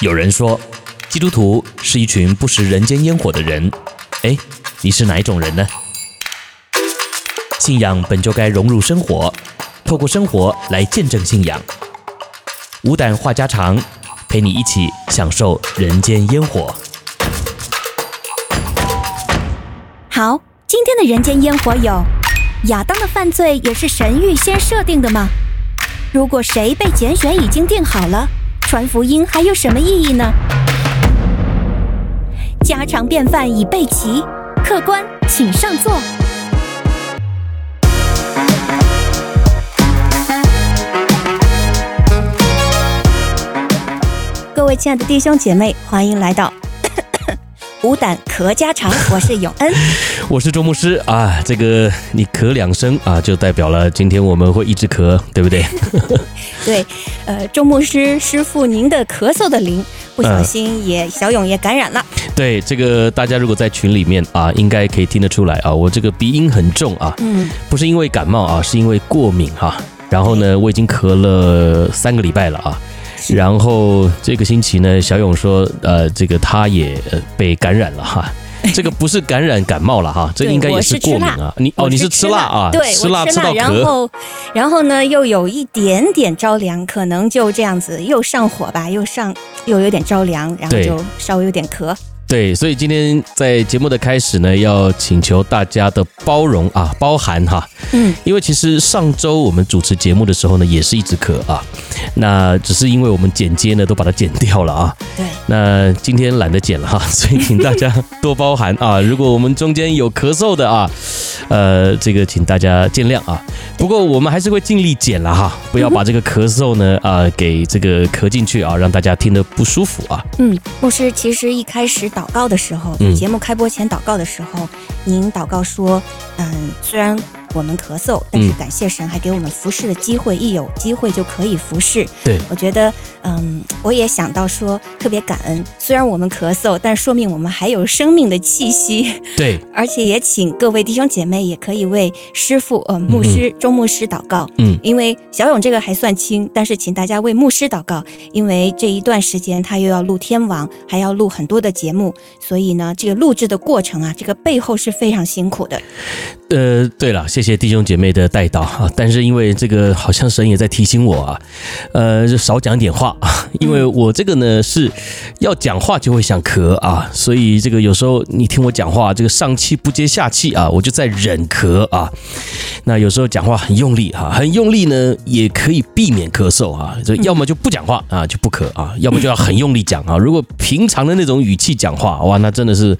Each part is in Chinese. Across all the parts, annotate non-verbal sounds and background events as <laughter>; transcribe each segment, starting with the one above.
有人说，基督徒是一群不食人间烟火的人。哎，你是哪一种人呢？信仰本就该融入生活，透过生活来见证信仰。无胆话家常，陪你一起享受人间烟火。好，今天的人间烟火有：亚当的犯罪也是神预先设定的吗？如果谁被拣选已经定好了，传福音还有什么意义呢？家常便饭已备齐，客官请上座。各位亲爱的弟兄姐妹，欢迎来到。无胆咳家常，<laughs> 我是永恩，我是周牧师啊。这个你咳两声啊，就代表了今天我们会一直咳，对不对？<laughs> 对，呃，周牧师师傅，您的咳嗽的灵不小心也、呃、小勇也感染了。对，这个大家如果在群里面啊，应该可以听得出来啊，我这个鼻音很重啊，嗯，不是因为感冒啊，是因为过敏哈、啊。然后呢，我已经咳了三个礼拜了啊。然后这个星期呢，小勇说，呃，这个他也被感染了哈。<laughs> 这个不是感染感冒了哈，这个应该也是过敏啊。你哦，你是吃辣啊？对，吃辣吃到咳。然后，然后呢，又有一点点着凉，可能就这样子又上火吧，又上又有点着凉，然后就稍微有点咳。对，所以今天在节目的开始呢，要请求大家的包容啊，包含哈。嗯，因为其实上周我们主持节目的时候呢，也是一直咳啊。那只是因为我们剪接呢，都把它剪掉了啊。对。那今天懒得剪了哈，<laughs> 所以请大家多包涵啊。如果我们中间有咳嗽的啊，呃，这个请大家见谅啊。不过我们还是会尽力剪了哈，不要把这个咳嗽呢啊给这个咳进去啊，让大家听得不舒服啊。嗯，牧师其实一开始祷告的时候，节目开播前祷告的时候，您祷告说，嗯，虽然。我们咳嗽，但是感谢神还给我们服侍的机会，一有机会就可以服侍。对，我觉得，嗯，我也想到说特别感恩。虽然我们咳嗽，但说明我们还有生命的气息。对，<laughs> 而且也请各位弟兄姐妹也可以为师傅，呃，牧师周牧师祷告。嗯，因为小勇这个还算轻，但是请大家为牧师祷告，因为这一段时间他又要录天王，还要录很多的节目，所以呢，这个录制的过程啊，这个背后是非常辛苦的。呃，对了，谢谢谢弟兄姐妹的带导啊！但是因为这个好像神也在提醒我啊，呃，就少讲点话啊，因为我这个呢是要讲话就会想咳啊，所以这个有时候你听我讲话，这个上气不接下气啊，我就在忍咳啊。那有时候讲话很用力哈，很用力呢也可以避免咳嗽啊，就要么就不讲话啊，就不咳啊，要么就要很用力讲啊。如果平常的那种语气讲话，哇，那真的是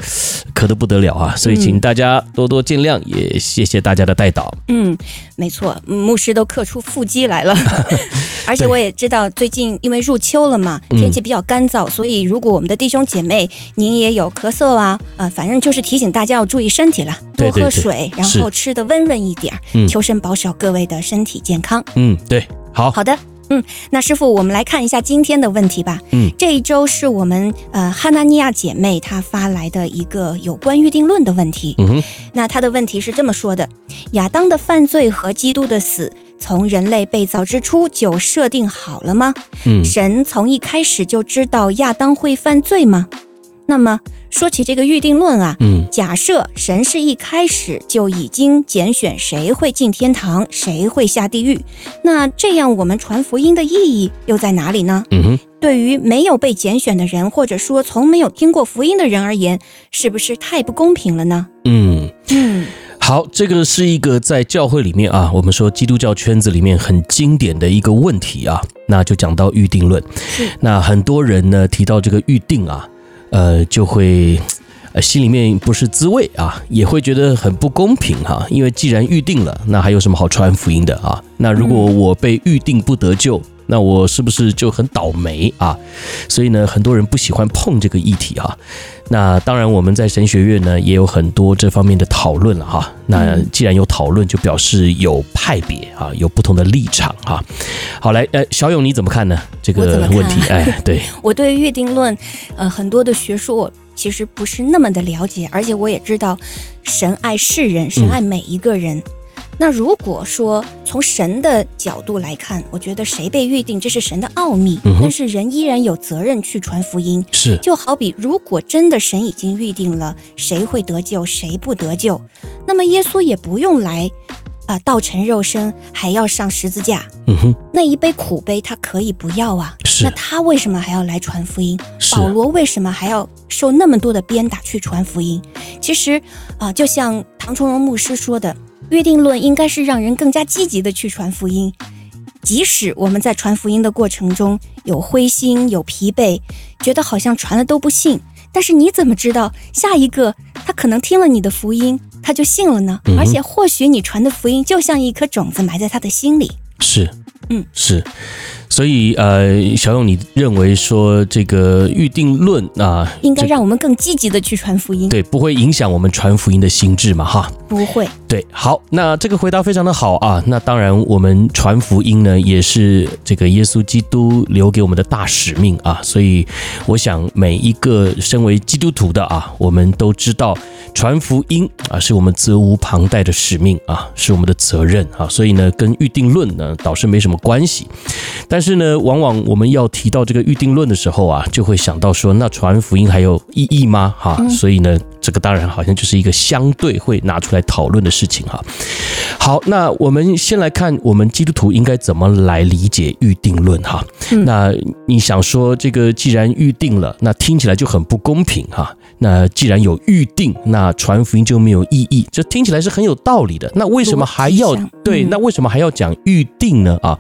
咳得不得了啊！所以请大家多多见谅，也谢谢大家的带导。嗯，没错，牧师都刻出腹肌来了，<laughs> 而且我也知道最近因为入秋了嘛，天气比较干燥，所以如果我们的弟兄姐妹您也有咳嗽啊，呃，反正就是提醒大家要注意身体了，多喝水，然后吃的温润一点，求神保守各位的身体健康。嗯，对，好好的。嗯，那师傅，我们来看一下今天的问题吧。嗯，这一周是我们呃哈纳尼亚姐妹她发来的一个有关预定论的问题。嗯哼，那她的问题是这么说的：亚当的犯罪和基督的死，从人类被造之初就设定好了吗？嗯，神从一开始就知道亚当会犯罪吗？那么说起这个预定论啊，嗯，假设神是一开始就已经拣选谁会进天堂，谁会下地狱，那这样我们传福音的意义又在哪里呢？嗯哼，对于没有被拣选的人，或者说从没有听过福音的人而言，是不是太不公平了呢？嗯嗯，好，这个是一个在教会里面啊，我们说基督教圈子里面很经典的一个问题啊，那就讲到预定论。那很多人呢提到这个预定啊。呃，就会，呃，心里面不是滋味啊，也会觉得很不公平哈、因为既然预定了，那还有什么好传福音的啊？那如果我被预定不得救，那我是不是就很倒霉啊？所以呢，很多人不喜欢碰这个议题啊。那当然，我们在神学院呢也有很多这方面的讨论了哈。那既然有讨论，就表示有派别啊，有不同的立场哈。好，来，呃，小勇你怎么看呢？这个问题，哎，<laughs> 对，我对预定论，呃，很多的学说我其实不是那么的了解，而且我也知道神爱世人，神爱每一个人。那如果说从神的角度来看，我觉得谁被预定，这是神的奥秘。嗯、但是人依然有责任去传福音。是，就好比如果真的神已经预定了谁会得救，谁不得救，那么耶稣也不用来，啊、呃，道成肉身还要上十字架。嗯哼，那一杯苦杯他可以不要啊。是，那他为什么还要来传福音？是，保罗为什么还要受那么多的鞭打去传福音？其实啊、呃，就像唐崇荣牧师说的。预定论应该是让人更加积极的去传福音，即使我们在传福音的过程中有灰心、有疲惫，觉得好像传了都不信，但是你怎么知道下一个他可能听了你的福音，他就信了呢？而且或许你传的福音就像一颗种子埋在他的心里。是，嗯，是。所以，呃，小勇，你认为说这个预定论啊，应该让我们更积极的去传福音，对，不会影响我们传福音的心智嘛？哈，不会。对，好，那这个回答非常的好啊。那当然，我们传福音呢，也是这个耶稣基督留给我们的大使命啊。所以，我想每一个身为基督徒的啊，我们都知道传福音啊，是我们责无旁贷的使命啊，是我们的责任啊。所以呢，跟预定论呢倒是没什么关系，但是呢，往往我们要提到这个预定论的时候啊，就会想到说，那传福音还有意义吗？哈，所以呢，这个当然好像就是一个相对会拿出来讨论的事情哈。好，那我们先来看我们基督徒应该怎么来理解预定论哈。那你想说这个既然预定了，那听起来就很不公平哈。那既然有预定，那传福音就没有意义，这听起来是很有道理的。那为什么还要对？那为什么还要讲预定呢？啊，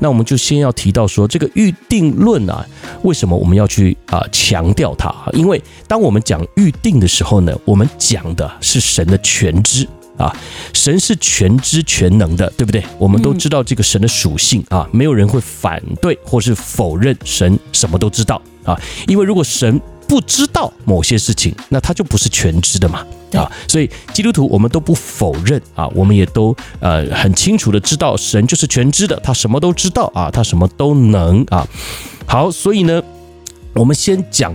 那我们就先要提到说。这个预定论啊，为什么我们要去啊强调它啊？因为当我们讲预定的时候呢，我们讲的是神的全知啊，神是全知全能的，对不对？我们都知道这个神的属性啊，没有人会反对或是否认神什么都知道啊，因为如果神不知道某些事情，那他就不是全知的嘛。啊，所以基督徒我们都不否认啊，我们也都呃很清楚的知道神就是全知的，他什么都知道啊，他什么都能啊。好，所以呢，我们先讲，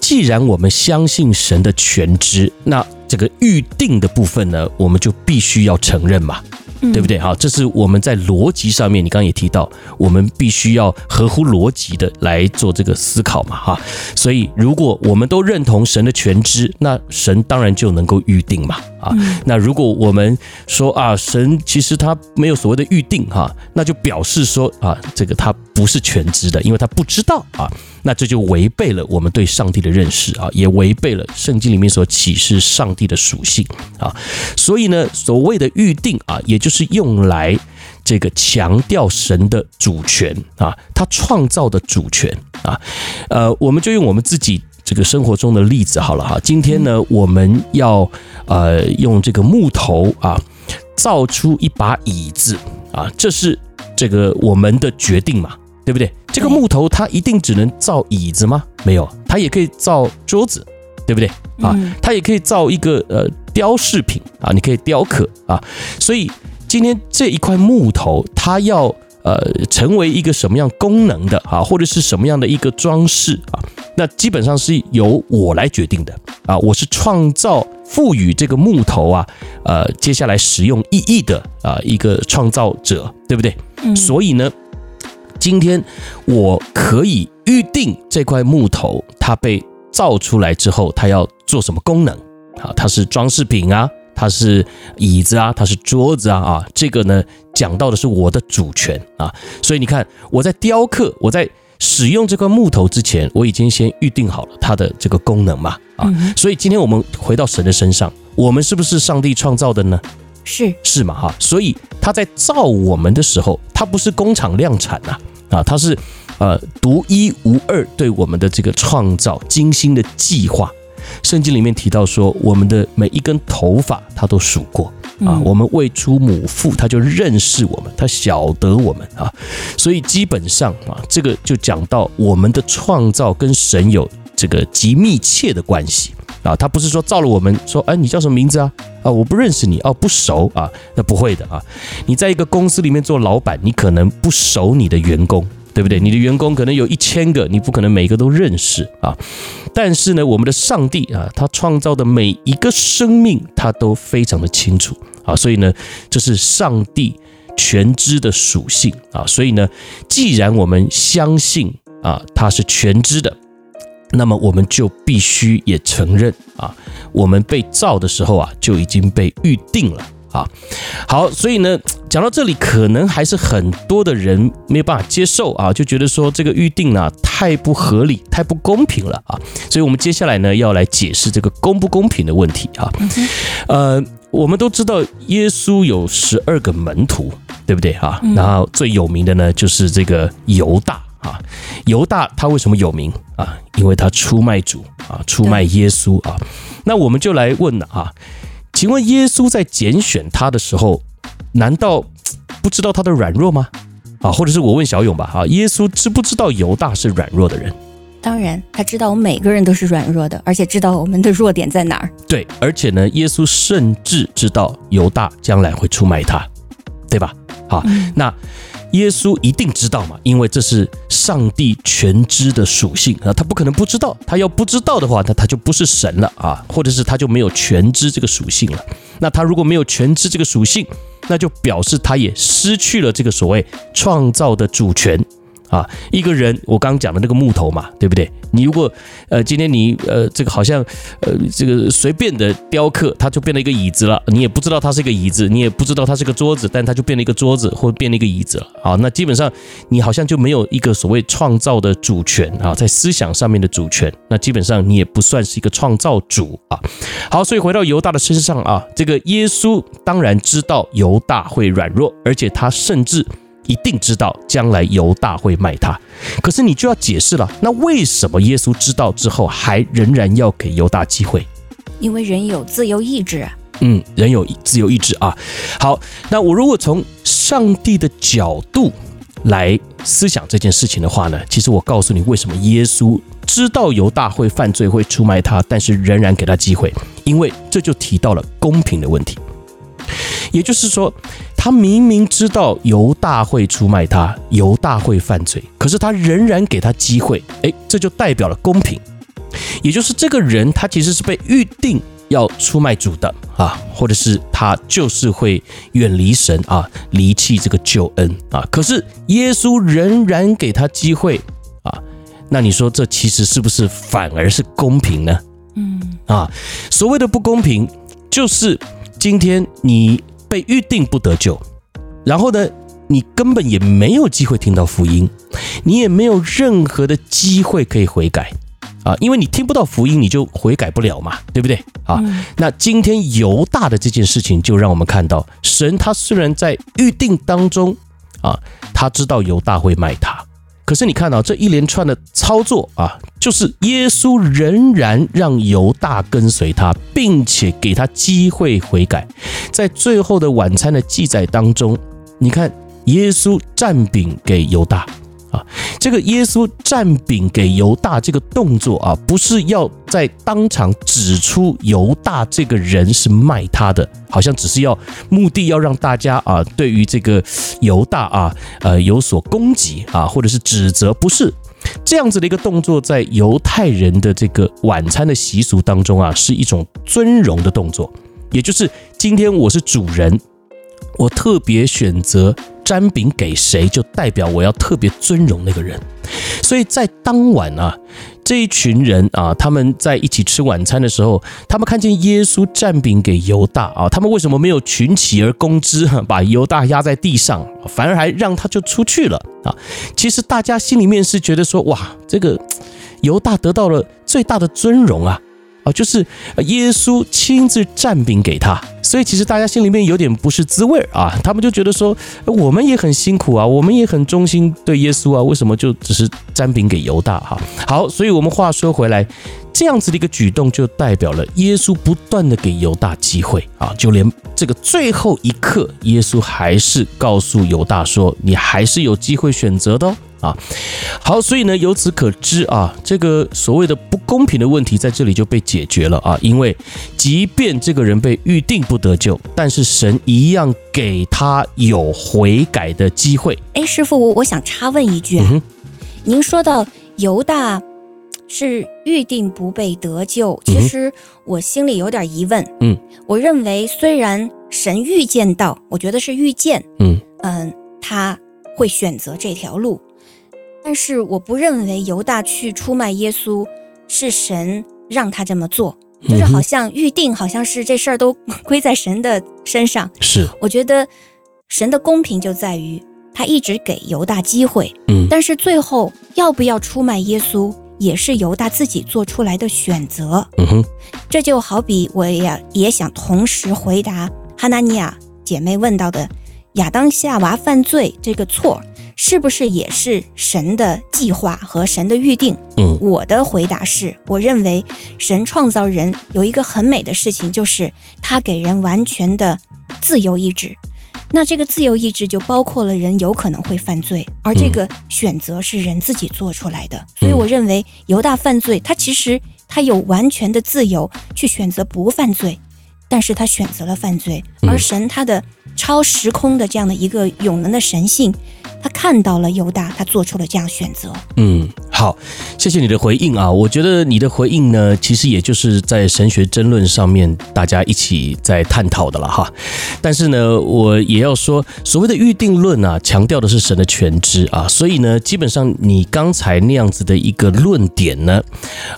既然我们相信神的全知，那这个预定的部分呢，我们就必须要承认嘛。对不对？好，这是我们在逻辑上面，你刚刚也提到，我们必须要合乎逻辑的来做这个思考嘛，哈。所以，如果我们都认同神的全知，那神当然就能够预定嘛，啊。那如果我们说啊，神其实他没有所谓的预定，哈，那就表示说啊，这个他不是全知的，因为他不知道啊。那这就违背了我们对上帝的认识啊，也违背了圣经里面所启示上帝的属性啊。所以呢，所谓的预定啊，也就是用来这个强调神的主权啊，他创造的主权啊。呃，我们就用我们自己这个生活中的例子好了哈。今天呢，我们要呃用这个木头啊造出一把椅子啊，这是这个我们的决定嘛。对不对？这个木头它一定只能造椅子吗？没有，它也可以造桌子，对不对？啊，它也可以造一个呃雕饰品啊，你可以雕刻啊。所以今天这一块木头，它要呃成为一个什么样功能的啊，或者是什么样的一个装饰啊，那基本上是由我来决定的啊。我是创造赋予这个木头啊，呃，接下来使用意义的啊一个创造者，对不对？所以呢。今天我可以预定这块木头，它被造出来之后，它要做什么功能？啊，它是装饰品啊，它是椅子啊，它是桌子啊啊，这个呢讲到的是我的主权啊。所以你看，我在雕刻，我在使用这块木头之前，我已经先预定好了它的这个功能嘛啊。所以今天我们回到神的身上，我们是不是上帝创造的呢？是是嘛哈。所以他在造我们的时候，他不是工厂量产呐。啊，它是呃独一无二对我们的这个创造精心的计划。圣经里面提到说，我们的每一根头发他都数过啊，我们未出母腹他就认识我们，他晓得我们啊，所以基本上啊，这个就讲到我们的创造跟神有这个极密切的关系啊。他不是说造了我们说，哎，你叫什么名字啊？啊，我不认识你哦，不熟啊，那不会的啊。你在一个公司里面做老板，你可能不熟你的员工，对不对？你的员工可能有一千个，你不可能每个都认识啊。但是呢，我们的上帝啊，他创造的每一个生命，他都非常的清楚啊，所以呢，这是上帝全知的属性啊，所以呢，既然我们相信啊，他是全知的，那么我们就必须也承认啊，我们被造的时候啊，就已经被预定了。啊，好，所以呢，讲到这里，可能还是很多的人没有办法接受啊，就觉得说这个预定呢太不合理，太不公平了啊。所以，我们接下来呢要来解释这个公不公平的问题啊。呃，我们都知道耶稣有十二个门徒，对不对啊？然后最有名的呢就是这个犹大啊。犹大他为什么有名啊？因为他出卖主啊，出卖耶稣啊。那我们就来问了啊。请问耶稣在拣选他的时候，难道不知道他的软弱吗？啊，或者是我问小勇吧，啊，耶稣知不知道犹大是软弱的人？当然，他知道我们每个人都是软弱的，而且知道我们的弱点在哪儿。对，而且呢，耶稣甚至知道犹大将来会出卖他，对吧？好，嗯、那。耶稣一定知道嘛？因为这是上帝全知的属性啊，他不可能不知道。他要不知道的话，那他就不是神了啊，或者是他就没有全知这个属性了。那他如果没有全知这个属性，那就表示他也失去了这个所谓创造的主权。啊，一个人，我刚讲的那个木头嘛，对不对？你如果呃，今天你呃，这个好像呃，这个随便的雕刻，它就变了一个椅子了。你也不知道它是一个椅子，你也不知道它是个桌子，但它就变了一个桌子，或变了一个椅子了。啊，那基本上你好像就没有一个所谓创造的主权啊，在思想上面的主权。那基本上你也不算是一个创造主啊。好，所以回到犹大的身上啊，这个耶稣当然知道犹大会软弱，而且他甚至。一定知道将来犹大会卖他，可是你就要解释了。那为什么耶稣知道之后还仍然要给犹大机会？因为人有自由意志啊。嗯，人有自由意志啊。好，那我如果从上帝的角度来思想这件事情的话呢，其实我告诉你，为什么耶稣知道犹大会犯罪，会出卖他，但是仍然给他机会，因为这就提到了公平的问题。也就是说，他明明知道犹大会出卖他，犹大会犯罪，可是他仍然给他机会，诶，这就代表了公平。也就是这个人，他其实是被预定要出卖主的啊，或者是他就是会远离神啊，离弃这个救恩啊。可是耶稣仍然给他机会啊，那你说这其实是不是反而是公平呢？嗯啊，所谓的不公平就是。今天你被预定不得救，然后呢，你根本也没有机会听到福音，你也没有任何的机会可以悔改啊，因为你听不到福音，你就悔改不了嘛，对不对啊？那今天犹大的这件事情，就让我们看到，神他虽然在预定当中啊，他知道犹大会卖他。可是你看到这一连串的操作啊，就是耶稣仍然让犹大跟随他，并且给他机会悔改。在最后的晚餐的记载当中，你看耶稣占饼给犹大。啊，这个耶稣蘸饼给犹大这个动作啊，不是要在当场指出犹大这个人是卖他的，好像只是要目的要让大家啊，对于这个犹大啊，呃有所攻击啊，或者是指责，不是这样子的一个动作，在犹太人的这个晚餐的习俗当中啊，是一种尊荣的动作，也就是今天我是主人。我特别选择沾饼给谁，就代表我要特别尊荣那个人。所以在当晚啊，这一群人啊，他们在一起吃晚餐的时候，他们看见耶稣蘸饼给犹大啊，他们为什么没有群起而攻之，把犹大压在地上，反而还让他就出去了啊？其实大家心里面是觉得说，哇，这个犹大得到了最大的尊荣啊！啊，就是耶稣亲自蘸饼给他，所以其实大家心里面有点不是滋味啊。他们就觉得说，我们也很辛苦啊，我们也很忠心对耶稣啊，为什么就只是蘸饼给犹大哈？好，所以我们话说回来，这样子的一个举动就代表了耶稣不断的给犹大机会啊，就连这个最后一刻，耶稣还是告诉犹大说，你还是有机会选择的哦。啊，好，所以呢，由此可知啊，这个所谓的不公平的问题在这里就被解决了啊，因为即便这个人被预定不得救，但是神一样给他有悔改的机会。哎，师傅，我我想插问一句啊，嗯、您说到犹大是预定不被得救，其实我心里有点疑问。嗯，我认为虽然神预见到，我觉得是预见，嗯嗯，他会选择这条路。但是我不认为犹大去出卖耶稣是神让他这么做，就是好像预定，好像是这事儿都 <laughs> 归在神的身上。是，我觉得神的公平就在于他一直给犹大机会，嗯，但是最后要不要出卖耶稣，也是犹大自己做出来的选择。嗯哼，这就好比我也也想同时回答哈拿尼亚姐妹问到的亚当夏娃犯罪这个错。是不是也是神的计划和神的预定？嗯，我的回答是，我认为神创造人有一个很美的事情，就是他给人完全的自由意志。那这个自由意志就包括了人有可能会犯罪，而这个选择是人自己做出来的。所以我认为犹大犯罪，他其实他有完全的自由去选择不犯罪，但是他选择了犯罪，而神他的超时空的这样的一个永能的神性。他看到了犹大，他做出了这样选择。嗯，好，谢谢你的回应啊。我觉得你的回应呢，其实也就是在神学争论上面大家一起在探讨的了哈。但是呢，我也要说，所谓的预定论啊，强调的是神的全知啊。所以呢，基本上你刚才那样子的一个论点呢，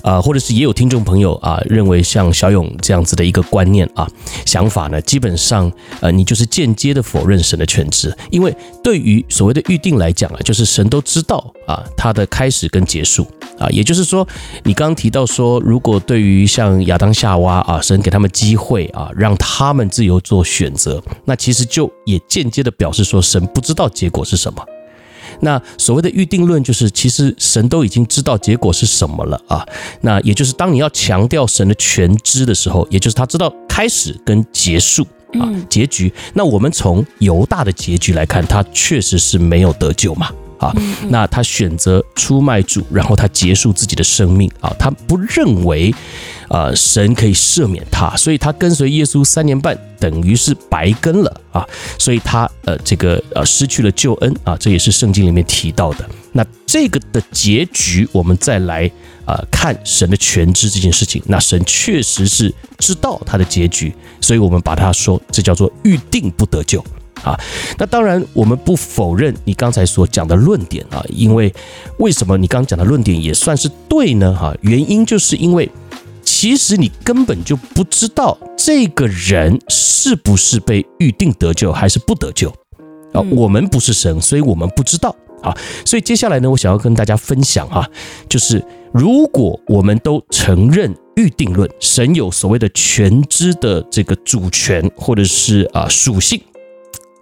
啊，或者是也有听众朋友啊认为像小勇这样子的一个观念啊想法呢，基本上呃，你就是间间接的否认神的全知，因为对于所谓的预定来讲啊，就是神都知道啊，他的开始跟结束啊，也就是说，你刚刚提到说，如果对于像亚当夏娃啊，神给他们机会啊，让他们自由做选择，那其实就也间接的表示说，神不知道结果是什么。那所谓的预定论，就是其实神都已经知道结果是什么了啊。那也就是当你要强调神的全知的时候，也就是他知道开始跟结束。啊，结局。那我们从犹大的结局来看，他确实是没有得救嘛。啊，那他选择出卖主，然后他结束自己的生命啊。他不认为啊，神可以赦免他，所以他跟随耶稣三年半，等于是白跟了啊。所以他呃，这个呃，失去了救恩啊。这也是圣经里面提到的。那这个的结局，我们再来。呃，看神的全知这件事情，那神确实是知道他的结局，所以我们把它说，这叫做预定不得救啊。那当然，我们不否认你刚才所讲的论点啊，因为为什么你刚刚讲的论点也算是对呢？哈，原因就是因为其实你根本就不知道这个人是不是被预定得救还是不得救啊。我们不是神，所以我们不知道啊。所以接下来呢，我想要跟大家分享哈，就是。如果我们都承认预定论，神有所谓的全知的这个主权或者是啊属性，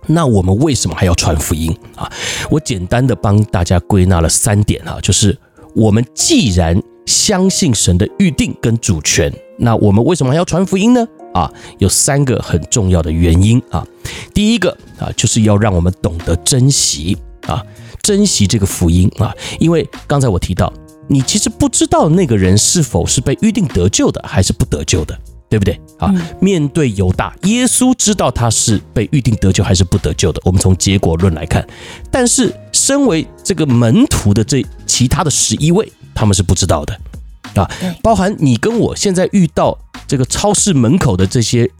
那我们为什么还要传福音啊？我简单的帮大家归纳了三点啊，就是我们既然相信神的预定跟主权，那我们为什么还要传福音呢？啊，有三个很重要的原因啊。第一个啊，就是要让我们懂得珍惜啊，珍惜这个福音啊，因为刚才我提到。你其实不知道那个人是否是被预定得救的，还是不得救的，对不对？啊，面对犹大，耶稣知道他是被预定得救还是不得救的。我们从结果论来看，但是身为这个门徒的这其他的十一位，他们是不知道的，啊，包含你跟我现在遇到这个超市门口的这些。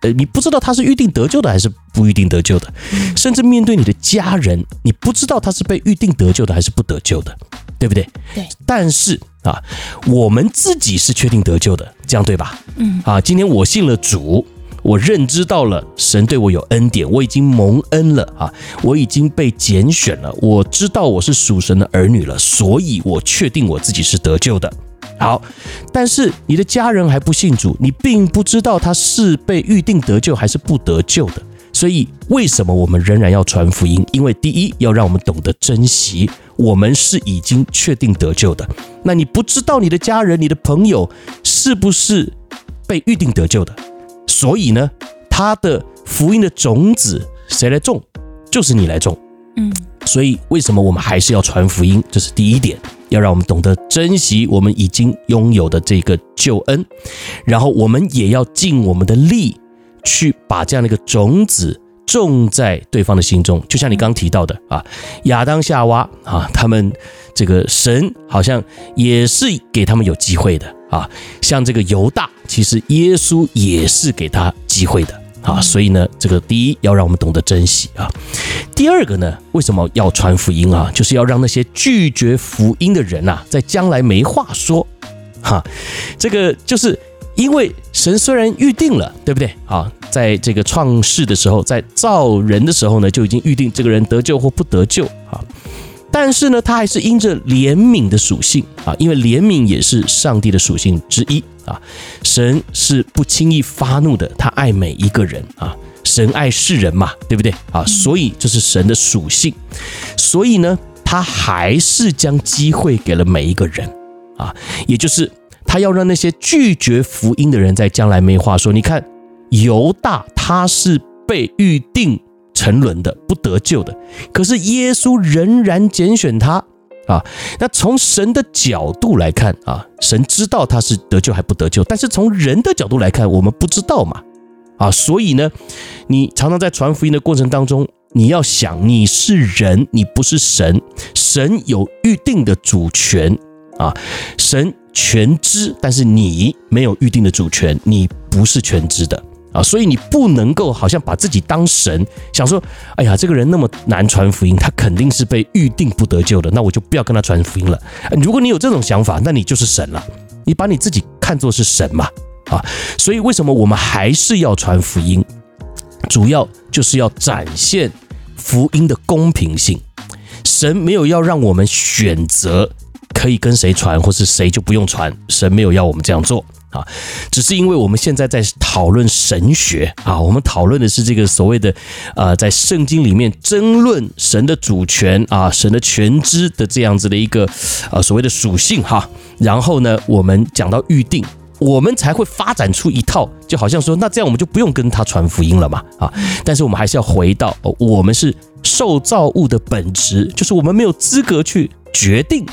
呃，你不知道他是预定得救的还是不预定得救的，甚至面对你的家人，你不知道他是被预定得救的还是不得救的，对不对？对。但是啊，我们自己是确定得救的，这样对吧？嗯。啊，今天我信了主，我认知到了神对我有恩典，我已经蒙恩了啊，我已经被拣选了，我知道我是属神的儿女了，所以我确定我自己是得救的。好，但是你的家人还不信主，你并不知道他是被预定得救还是不得救的。所以，为什么我们仍然要传福音？因为第一，要让我们懂得珍惜，我们是已经确定得救的。那你不知道你的家人、你的朋友是不是被预定得救的，所以呢，他的福音的种子谁来种？就是你来种。嗯。所以，为什么我们还是要传福音？这是第一点。要让我们懂得珍惜我们已经拥有的这个救恩，然后我们也要尽我们的力去把这样的一个种子种在对方的心中。就像你刚提到的啊，亚当夏娃啊，他们这个神好像也是给他们有机会的啊。像这个犹大，其实耶稣也是给他机会的啊。所以呢，这个第一要让我们懂得珍惜啊。第二个呢，为什么要传福音啊？就是要让那些拒绝福音的人啊，在将来没话说。哈，这个就是因为神虽然预定了，对不对啊？在这个创世的时候，在造人的时候呢，就已经预定这个人得救或不得救啊。但是呢，他还是因着怜悯的属性啊，因为怜悯也是上帝的属性之一啊。神是不轻易发怒的，他爱每一个人啊。神爱世人嘛，对不对啊？所以这是神的属性。所以呢，他还是将机会给了每一个人啊，也就是他要让那些拒绝福音的人在将来没话说。你看，犹大他是被预定。沉沦的不得救的，可是耶稣仍然拣选他啊。那从神的角度来看啊，神知道他是得救还不得救，但是从人的角度来看，我们不知道嘛啊。所以呢，你常常在传福音的过程当中，你要想你是人，你不是神，神有预定的主权啊，神全知，但是你没有预定的主权，你不是全知的。啊，所以你不能够好像把自己当神，想说，哎呀，这个人那么难传福音，他肯定是被预定不得救的，那我就不要跟他传福音了。如果你有这种想法，那你就是神了，你把你自己看作是神嘛，啊，所以为什么我们还是要传福音？主要就是要展现福音的公平性，神没有要让我们选择可以跟谁传，或是谁就不用传，神没有要我们这样做。啊，只是因为我们现在在讨论神学啊，我们讨论的是这个所谓的呃，在圣经里面争论神的主权啊，神的全知的这样子的一个呃所谓的属性哈。然后呢，我们讲到预定，我们才会发展出一套，就好像说，那这样我们就不用跟他传福音了嘛啊。但是我们还是要回到，我们是受造物的本质，就是我们没有资格去决定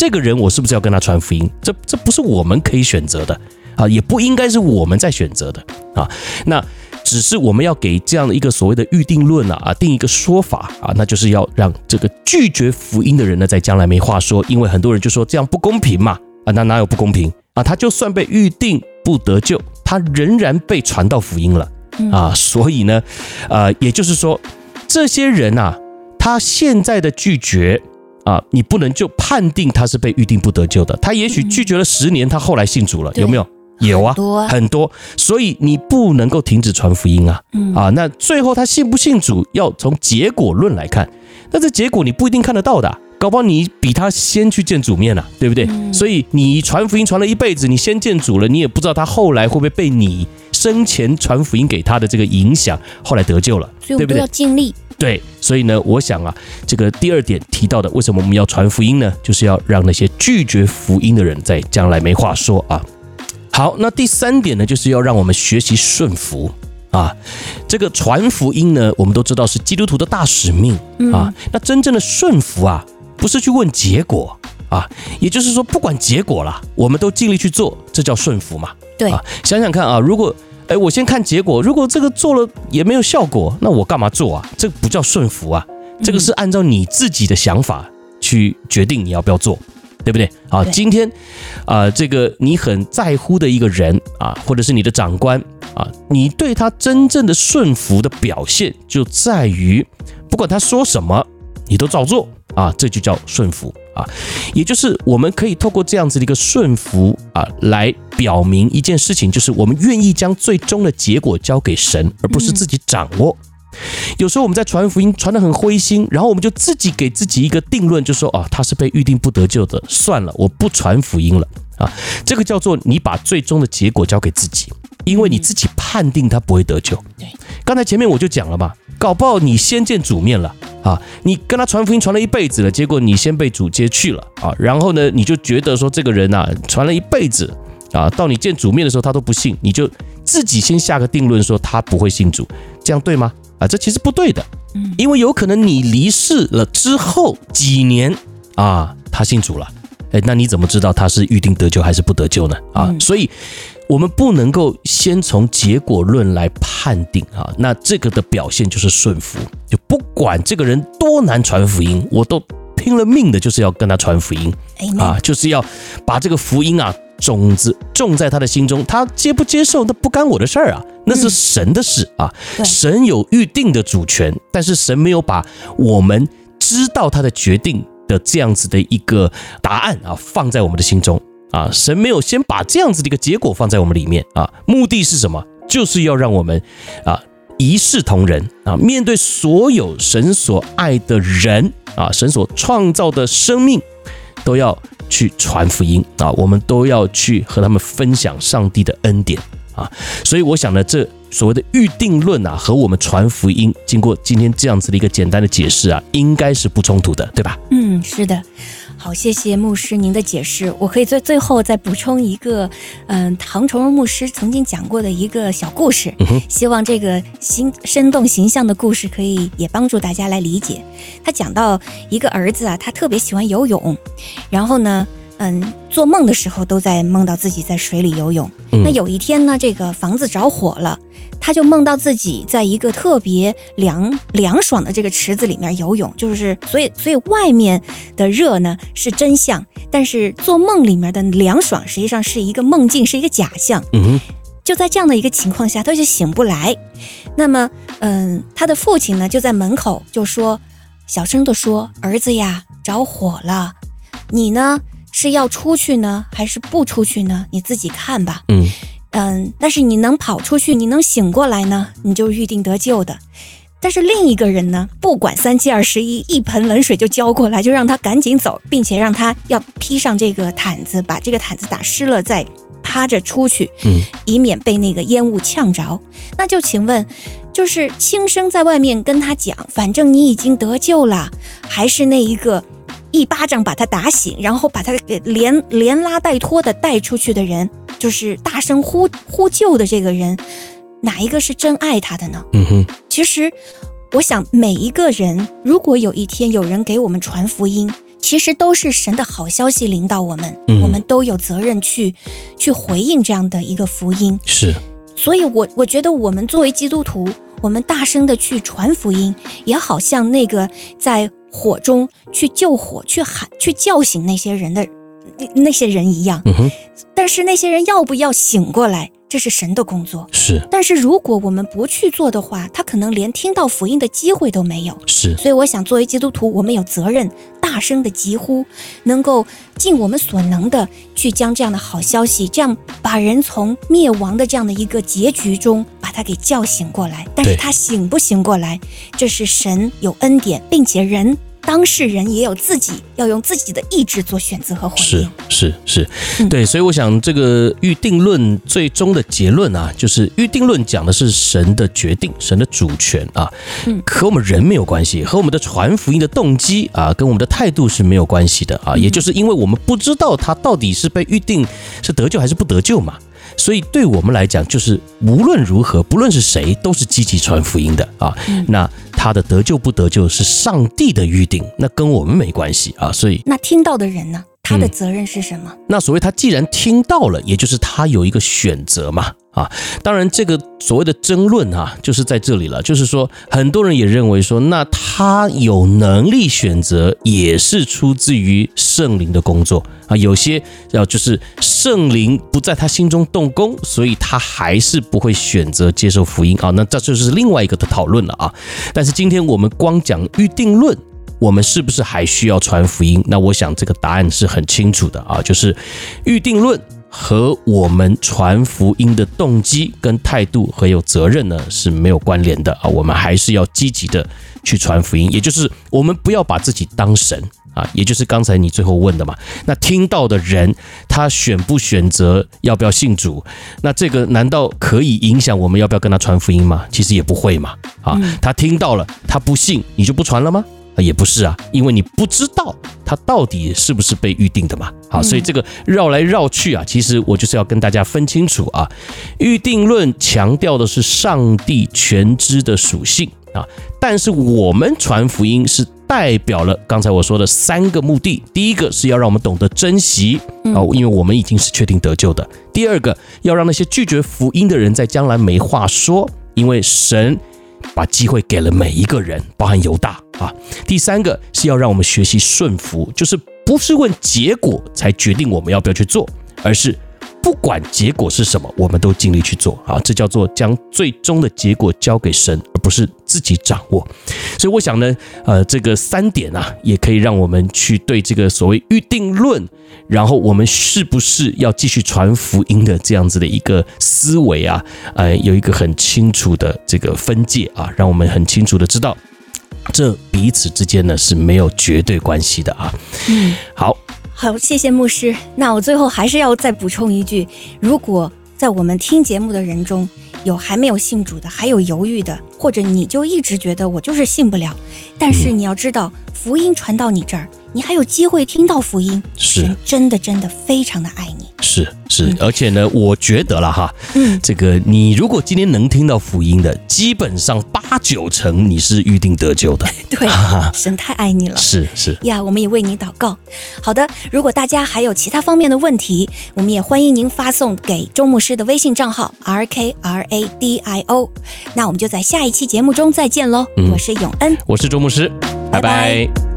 这个人我是不是要跟他传福音，这这不是我们可以选择的。啊，也不应该是我们在选择的。啊，那只是我们要给这样的一个所谓的预定论啊啊定一个说法啊，那就是要让这个拒绝福音的人呢，在将来没话说，因为很多人就说这样不公平嘛。啊，那哪有不公平？啊？他就算被预定不得救，他仍然被传到福音了。啊，所以呢，呃，也就是说，这些人啊，他现在的拒绝啊，你不能就判定他是被预定不得救的，他也许拒绝了十年，他后来信主了，有没有？有啊，很多，所以你不能够停止传福音啊，啊，那最后他信不信主，要从结果论来看，那这结果你不一定看得到的，搞不好你比他先去见主面了，对不对？所以你传福音传了一辈子，你先见主了，你也不知道他后来会不会被你生前传福音给他的这个影响，后来得救了，对不对？要尽力。对，所以呢，我想啊，这个第二点提到的，为什么我们要传福音呢？就是要让那些拒绝福音的人在将来没话说啊。好，那第三点呢，就是要让我们学习顺服啊。这个传福音呢，我们都知道是基督徒的大使命啊。那真正的顺服啊，不是去问结果啊，也就是说，不管结果啦，我们都尽力去做，这叫顺服嘛。对啊，想想看啊，如果哎，我先看结果，如果这个做了也没有效果，那我干嘛做啊？这不叫顺服啊，这个是按照你自己的想法去决定你要不要做。对不对？啊，今天，啊、呃，这个你很在乎的一个人啊，或者是你的长官啊，你对他真正的顺服的表现，就在于不管他说什么，你都照做啊，这就叫顺服啊。也就是我们可以透过这样子的一个顺服啊，来表明一件事情，就是我们愿意将最终的结果交给神，而不是自己掌握。有时候我们在传福音传得很灰心，然后我们就自己给自己一个定论，就说啊，他是被预定不得救的，算了，我不传福音了啊。这个叫做你把最终的结果交给自己，因为你自己判定他不会得救。对，刚才前面我就讲了嘛，搞不好你先见主面了啊，你跟他传福音传了一辈子了，结果你先被主接去了啊，然后呢，你就觉得说这个人呐传了一辈子啊，到你见主面的时候他都不信，你就自己先下个定论说他不会信主，这样对吗？啊，这其实不对的，因为有可能你离世了之后几年啊，他信主了，哎，那你怎么知道他是预定得救还是不得救呢？啊，所以我们不能够先从结果论来判定啊，那这个的表现就是顺服，就不管这个人多难传福音，我都拼了命的就是要跟他传福音。啊，就是要把这个福音啊种子种在他的心中，他接不接受那不干我的事儿啊，那是神的事啊。嗯、神有预定的主权，但是神没有把我们知道他的决定的这样子的一个答案啊放在我们的心中啊。神没有先把这样子的一个结果放在我们里面啊。目的是什么？就是要让我们啊一视同仁啊，面对所有神所爱的人啊，神所创造的生命。都要去传福音啊！我们都要去和他们分享上帝的恩典啊！所以我想呢，这所谓的预定论啊，和我们传福音，经过今天这样子的一个简单的解释啊，应该是不冲突的，对吧？嗯，是的。好，谢谢牧师您的解释。我可以在最后再补充一个，嗯、呃，唐崇荣牧师曾经讲过的一个小故事。嗯、希望这个形生动形象的故事可以也帮助大家来理解。他讲到一个儿子啊，他特别喜欢游泳，然后呢，嗯，做梦的时候都在梦到自己在水里游泳。嗯、那有一天呢，这个房子着火了。他就梦到自己在一个特别凉凉爽的这个池子里面游泳，就是所以所以外面的热呢是真相，但是做梦里面的凉爽实际上是一个梦境，是一个假象。就在这样的一个情况下，他就醒不来。那么，嗯，他的父亲呢就在门口就说，小声的说：“儿子呀，着火了，你呢是要出去呢，还是不出去呢？你自己看吧。”嗯。嗯，但是你能跑出去，你能醒过来呢，你就预定得救的。但是另一个人呢，不管三七二十一，一盆冷水就浇过来，就让他赶紧走，并且让他要披上这个毯子，把这个毯子打湿了，再趴着出去，嗯，以免被那个烟雾呛着。那就请问，就是轻声在外面跟他讲，反正你已经得救了，还是那一个一巴掌把他打醒，然后把他给连连拉带拖的带出去的人？就是大声呼呼救的这个人，哪一个是真爱他的呢？嗯哼，其实我想每一个人，如果有一天有人给我们传福音，其实都是神的好消息领导我们，嗯、我们都有责任去去回应这样的一个福音。是，所以我我觉得我们作为基督徒，我们大声的去传福音，也好像那个在火中去救火、去喊、去叫醒那些人的。那那些人一样，嗯哼，但是那些人要不要醒过来，这是神的工作。是，但是如果我们不去做的话，他可能连听到福音的机会都没有。是，所以我想，作为基督徒，我们有责任大声的疾呼，能够尽我们所能的去将这样的好消息，这样把人从灭亡的这样的一个结局中把他给叫醒过来。但是他醒不醒过来，这是神有恩典，并且人。当事人也有自己要用自己的意志做选择和回应。是是是，对，所以我想这个预定论最终的结论啊，就是预定论讲的是神的决定，神的主权啊，嗯，和我们人没有关系，和我们的传福音的动机啊，跟我们的态度是没有关系的啊，也就是因为我们不知道他到底是被预定是得救还是不得救嘛。所以，对我们来讲，就是无论如何，不论是谁，都是积极传福音的啊。那他的得救不得救是上帝的预定，那跟我们没关系啊。所以，那听到的人呢？他的责任是什么？那所谓他既然听到了，也就是他有一个选择嘛。啊，当然，这个所谓的争论啊，就是在这里了。就是说，很多人也认为说，那他有能力选择，也是出自于圣灵的工作啊。有些要就是圣灵不在他心中动工，所以他还是不会选择接受福音啊。那这就是另外一个的讨论了啊。但是今天我们光讲预定论，我们是不是还需要传福音？那我想这个答案是很清楚的啊，就是预定论。和我们传福音的动机跟态度和有责任呢是没有关联的啊，我们还是要积极的去传福音，也就是我们不要把自己当神啊，也就是刚才你最后问的嘛，那听到的人他选不选择要不要信主，那这个难道可以影响我们要不要跟他传福音吗？其实也不会嘛，啊，他听到了他不信，你就不传了吗？也不是啊，因为你不知道它到底是不是被预定的嘛。好，所以这个绕来绕去啊，其实我就是要跟大家分清楚啊。预定论强调的是上帝全知的属性啊，但是我们传福音是代表了刚才我说的三个目的：第一个是要让我们懂得珍惜啊，因为我们已经是确定得救的；第二个要让那些拒绝福音的人在将来没话说，因为神。把机会给了每一个人，包含犹大啊。第三个是要让我们学习顺服，就是不是问结果才决定我们要不要去做，而是不管结果是什么，我们都尽力去做啊，这叫做将最终的结果交给神，而不是自己掌握。所以我想呢，呃，这个三点啊，也可以让我们去对这个所谓预定论，然后我们是不是要继续传福音的这样子的一个思维啊，呃，有一个很清楚的这个分界啊，让我们很清楚的知道，这彼此之间呢是没有绝对关系的啊。嗯，好。好，谢谢牧师。那我最后还是要再补充一句：如果在我们听节目的人中有还没有信主的，还有犹豫的，或者你就一直觉得我就是信不了，但是你要知道，福音传到你这儿。你还有机会听到福音，是。真的，真的非常的爱你，是是，而且呢，我觉得了哈，嗯，这个你如果今天能听到福音的，基本上八九成你是预定得救的，<laughs> 对，<laughs> 神太爱你了，是是。呀，我们也为你祷告。好的，如果大家还有其他方面的问题，我们也欢迎您发送给周牧师的微信账号 R K R A D I O。那我们就在下一期节目中再见喽，我是永恩，我是周牧师，拜拜。